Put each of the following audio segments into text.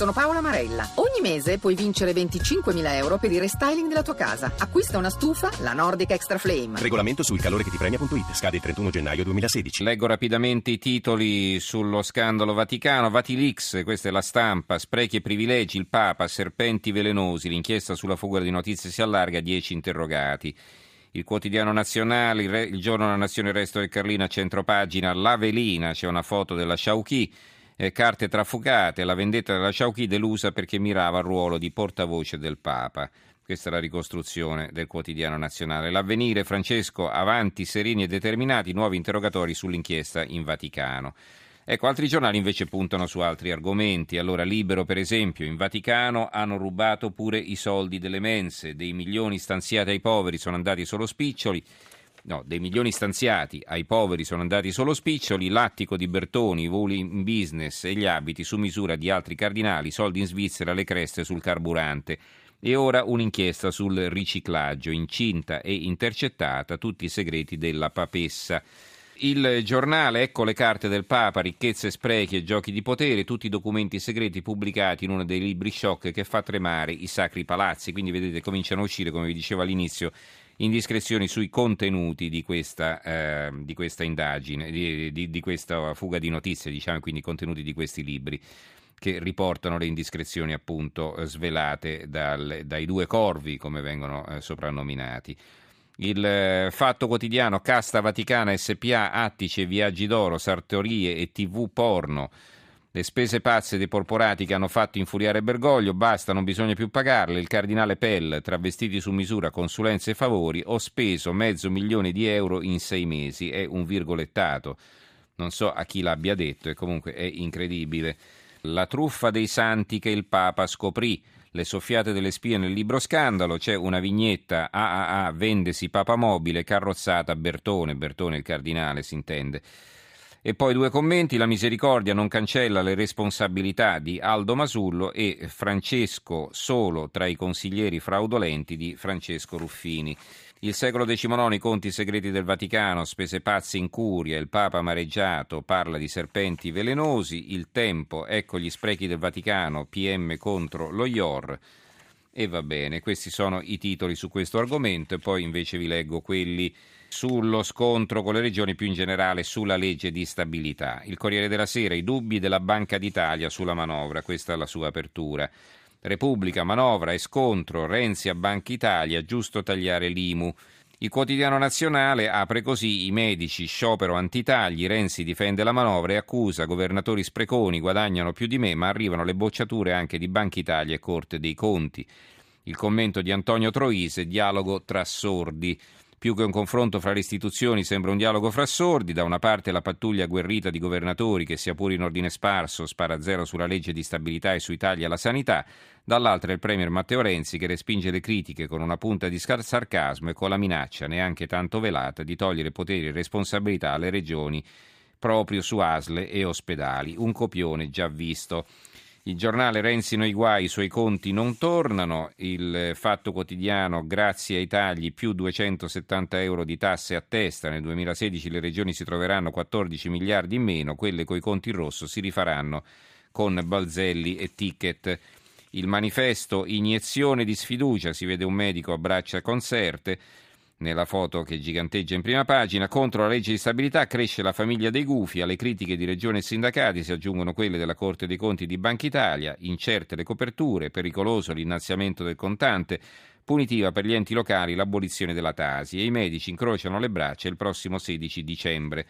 sono Paola Marella. Ogni mese puoi vincere 25.000 euro per il restyling della tua casa. Acquista una stufa, la Nordic Extra Flame. Regolamento sul calore che ti premia.it. Scade il 31 gennaio 2016. Leggo rapidamente i titoli sullo scandalo Vaticano. Vatilix, questa è la stampa. Sprechi e privilegi, il Papa, serpenti velenosi. L'inchiesta sulla fuga di notizie si allarga, 10 interrogati. Il quotidiano nazionale, il, re, il giorno della nazione, il resto del Carlino, a centropagina, la velina, c'è una foto della Sciauchi eh, carte trafugate, la vendetta della Ciauchi delusa perché mirava al ruolo di portavoce del Papa. Questa è la ricostruzione del quotidiano nazionale. L'avvenire, Francesco, avanti, sereni e determinati, nuovi interrogatori sull'inchiesta in Vaticano. Ecco, altri giornali invece puntano su altri argomenti. Allora, Libero, per esempio, in Vaticano hanno rubato pure i soldi delle mense, dei milioni stanziati ai poveri sono andati solo spiccioli. No, dei milioni stanziati ai poveri sono andati solo spiccioli, l'attico di Bertoni, i voli in business e gli abiti su misura di altri cardinali, soldi in Svizzera, le creste sul carburante. E ora un'inchiesta sul riciclaggio, incinta e intercettata tutti i segreti della papessa. Il giornale, ecco le carte del Papa, ricchezze, sprechi e giochi di potere, tutti i documenti segreti pubblicati in uno dei libri shock che fa tremare i sacri palazzi. Quindi vedete, cominciano a uscire, come vi dicevo all'inizio, indiscrezioni sui contenuti di questa, eh, di questa indagine, di, di, di, questa fuga di notizie, diciamo, quindi i contenuti di questi libri che riportano le indiscrezioni appunto svelate dal, dai due corvi, come vengono eh, soprannominati. Il eh, Fatto Quotidiano, Casta Vaticana, SPA, Attici e Viaggi d'Oro, Sartorie e TV Porno le spese pazze dei porporati che hanno fatto infuriare Bergoglio, basta, non bisogna più pagarle. Il cardinale Pell, travestiti su misura, consulenze e favori, ho speso mezzo milione di euro in sei mesi. È un virgolettato. Non so a chi l'abbia detto e comunque è incredibile. La truffa dei santi che il Papa scoprì. Le soffiate delle spie nel libro Scandalo, c'è una vignetta AAA, vendesi Papa Mobile, carrozzata Bertone, Bertone il cardinale si intende. E poi due commenti, la misericordia non cancella le responsabilità di Aldo Masullo e Francesco solo tra i consiglieri fraudolenti di Francesco Ruffini. Il secolo XIX, i conti segreti del Vaticano, spese pazze in curia, il Papa amareggiato parla di serpenti velenosi, il tempo, ecco gli sprechi del Vaticano, PM contro lo IOR. E va bene, questi sono i titoli su questo argomento e poi invece vi leggo quelli sullo scontro con le regioni, più in generale sulla legge di stabilità. Il Corriere della Sera, i dubbi della Banca d'Italia sulla manovra, questa è la sua apertura. Repubblica, manovra e scontro, Renzi a Banca Italia, giusto tagliare l'IMU. Il quotidiano nazionale apre così i medici, sciopero antitagli, Renzi difende la manovra e accusa governatori spreconi, guadagnano più di me, ma arrivano le bocciature anche di Banca Italia e Corte dei Conti. Il commento di Antonio Troise, dialogo tra sordi. Più che un confronto fra le istituzioni sembra un dialogo fra sordi, da una parte la pattuglia agguerrita di governatori che sia pure in ordine sparso spara zero sulla legge di stabilità e sui tagli alla sanità, dall'altra il premier Matteo Renzi che respinge le critiche con una punta di sarcasmo e con la minaccia neanche tanto velata di togliere poteri e responsabilità alle regioni proprio su ASLE e ospedali, un copione già visto. Il giornale Renzi noi guai, i suoi conti non tornano. Il Fatto Quotidiano, grazie ai tagli, più 270 euro di tasse a testa. Nel 2016 le regioni si troveranno 14 miliardi in meno, quelle coi conti in rosso si rifaranno con Balzelli e ticket. Il manifesto, iniezione di sfiducia, si vede un medico a braccia concerte nella foto che giganteggia in prima pagina, contro la legge di stabilità cresce la famiglia dei gufi, alle critiche di regione e sindacati si aggiungono quelle della Corte dei Conti di Banca Italia, incerte le coperture, pericoloso l'innalzamento del contante, punitiva per gli enti locali l'abolizione della Tasi e i medici incrociano le braccia il prossimo 16 dicembre.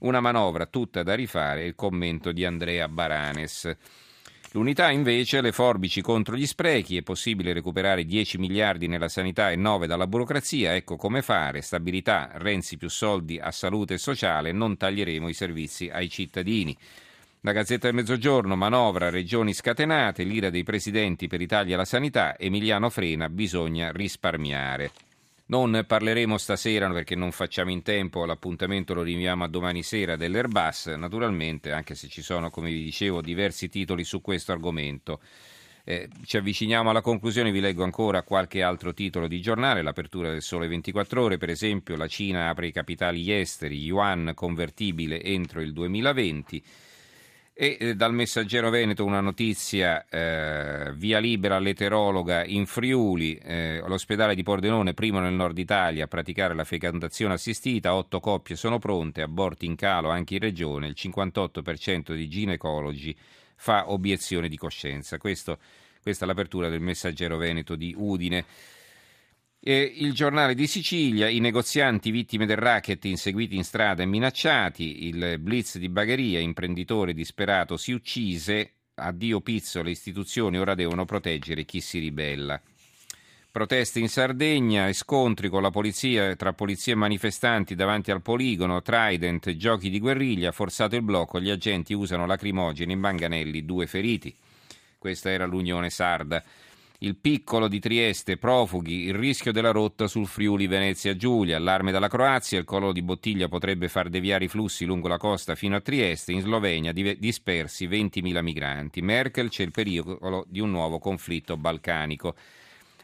Una manovra tutta da rifare, il commento di Andrea Baranes. L'unità invece, le forbici contro gli sprechi, è possibile recuperare 10 miliardi nella sanità e 9 dalla burocrazia, ecco come fare, stabilità, Renzi più soldi a salute e sociale, non taglieremo i servizi ai cittadini. La Gazzetta del Mezzogiorno, manovra, regioni scatenate, l'ira dei presidenti per Italia alla sanità, Emiliano Frena, bisogna risparmiare. Non parleremo stasera perché non facciamo in tempo, l'appuntamento lo rinviamo a domani sera dell'Airbus, naturalmente, anche se ci sono, come vi dicevo, diversi titoli su questo argomento. Eh, ci avviciniamo alla conclusione, vi leggo ancora qualche altro titolo di giornale, l'apertura del Sole 24 ore, per esempio la Cina apre i capitali esteri, yuan convertibile entro il 2020. E eh, dal Messaggero Veneto una notizia, eh, via libera all'eterologa in Friuli, eh, l'ospedale di Pordenone, primo nel nord Italia a praticare la fecondazione assistita, otto coppie sono pronte, aborti in calo anche in regione, il 58% di ginecologi fa obiezione di coscienza. Questo, questa è l'apertura del Messaggero Veneto di Udine. E il giornale di Sicilia, i negozianti vittime del racket inseguiti in strada e minacciati, il blitz di Bagheria, imprenditore disperato si uccise, addio Pizzo, le istituzioni ora devono proteggere chi si ribella. Proteste in Sardegna e scontri con la polizia tra polizia e manifestanti davanti al poligono, Trident, giochi di guerriglia, forzato il blocco, gli agenti usano lacrimogeni in manganelli, due feriti. Questa era l'Unione Sarda il piccolo di Trieste, profughi, il rischio della rotta sul Friuli Venezia Giulia, allarme dalla Croazia, il collo di bottiglia potrebbe far deviare i flussi lungo la costa fino a Trieste, in Slovenia dispersi 20.000 migranti. Merkel c'è il pericolo di un nuovo conflitto balcanico.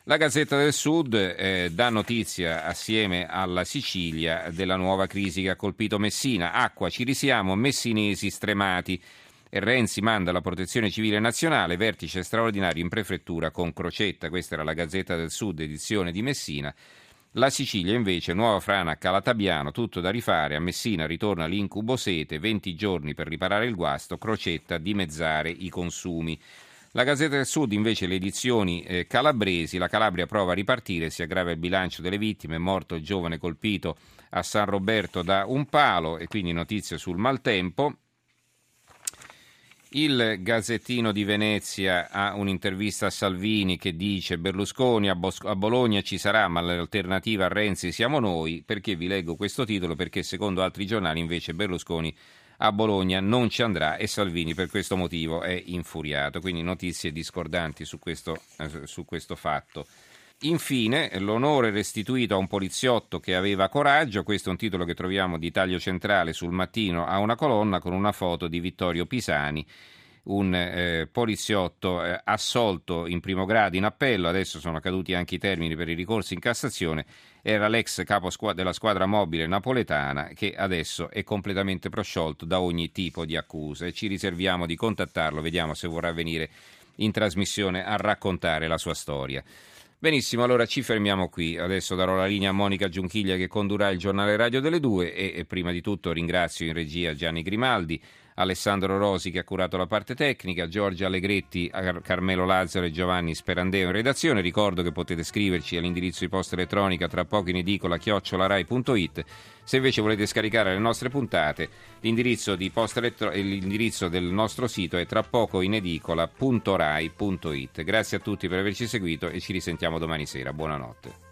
La Gazzetta del Sud eh, dà notizia assieme alla Sicilia della nuova crisi che ha colpito Messina. Acqua, ci risiamo, messinesi stremati e Renzi manda la protezione civile nazionale, vertice straordinario in prefettura con Crocetta, questa era la Gazzetta del Sud, edizione di Messina. La Sicilia invece, nuova frana a Calatabiano, tutto da rifare, a Messina ritorna l'incubo sete, 20 giorni per riparare il guasto, Crocetta dimezzare i consumi. La Gazzetta del Sud invece le edizioni eh, calabresi, la Calabria prova a ripartire, si aggrava il bilancio delle vittime, morto il giovane colpito a San Roberto da un palo e quindi notizie sul maltempo. Il Gazzettino di Venezia ha un'intervista a Salvini che dice Berlusconi a, Bos- a, Bologna ci sarà, ma l'alternativa a Renzi siamo noi. Perché vi leggo questo titolo? Perché secondo altri giornali invece Berlusconi a Bologna non ci andrà e Salvini per questo motivo è infuriato. Quindi notizie discordanti su questo, eh, su questo fatto. Infine, l'onore restituito a un poliziotto che aveva coraggio, questo è un titolo che troviamo di taglio centrale sul mattino a una colonna con una foto di Vittorio Pisani, un eh, poliziotto eh, assolto in primo grado in appello, adesso sono caduti anche i termini per i ricorsi in Cassazione, era l'ex capo squ- della squadra mobile napoletana che adesso è completamente prosciolto da ogni tipo di accusa e ci riserviamo di contattarlo, vediamo se vorrà venire in trasmissione a raccontare la sua storia. Benissimo, allora ci fermiamo qui. Adesso darò la linea a Monica Giunchiglia che condurrà il giornale radio delle due e, e prima di tutto ringrazio in regia Gianni Grimaldi, Alessandro Rosi che ha curato la parte tecnica, Giorgia Allegretti, Carmelo Lazzaro e Giovanni Sperandeo in redazione. Ricordo che potete scriverci all'indirizzo di posta elettronica tra poco in edicola chiocciolarai.it. Se invece volete scaricare le nostre puntate, l'indirizzo, elettro- l'indirizzo del nostro sito è tra poco in edicola.rai.it. Grazie a tutti per averci seguito e ci risentiamo domani sera. Buonanotte.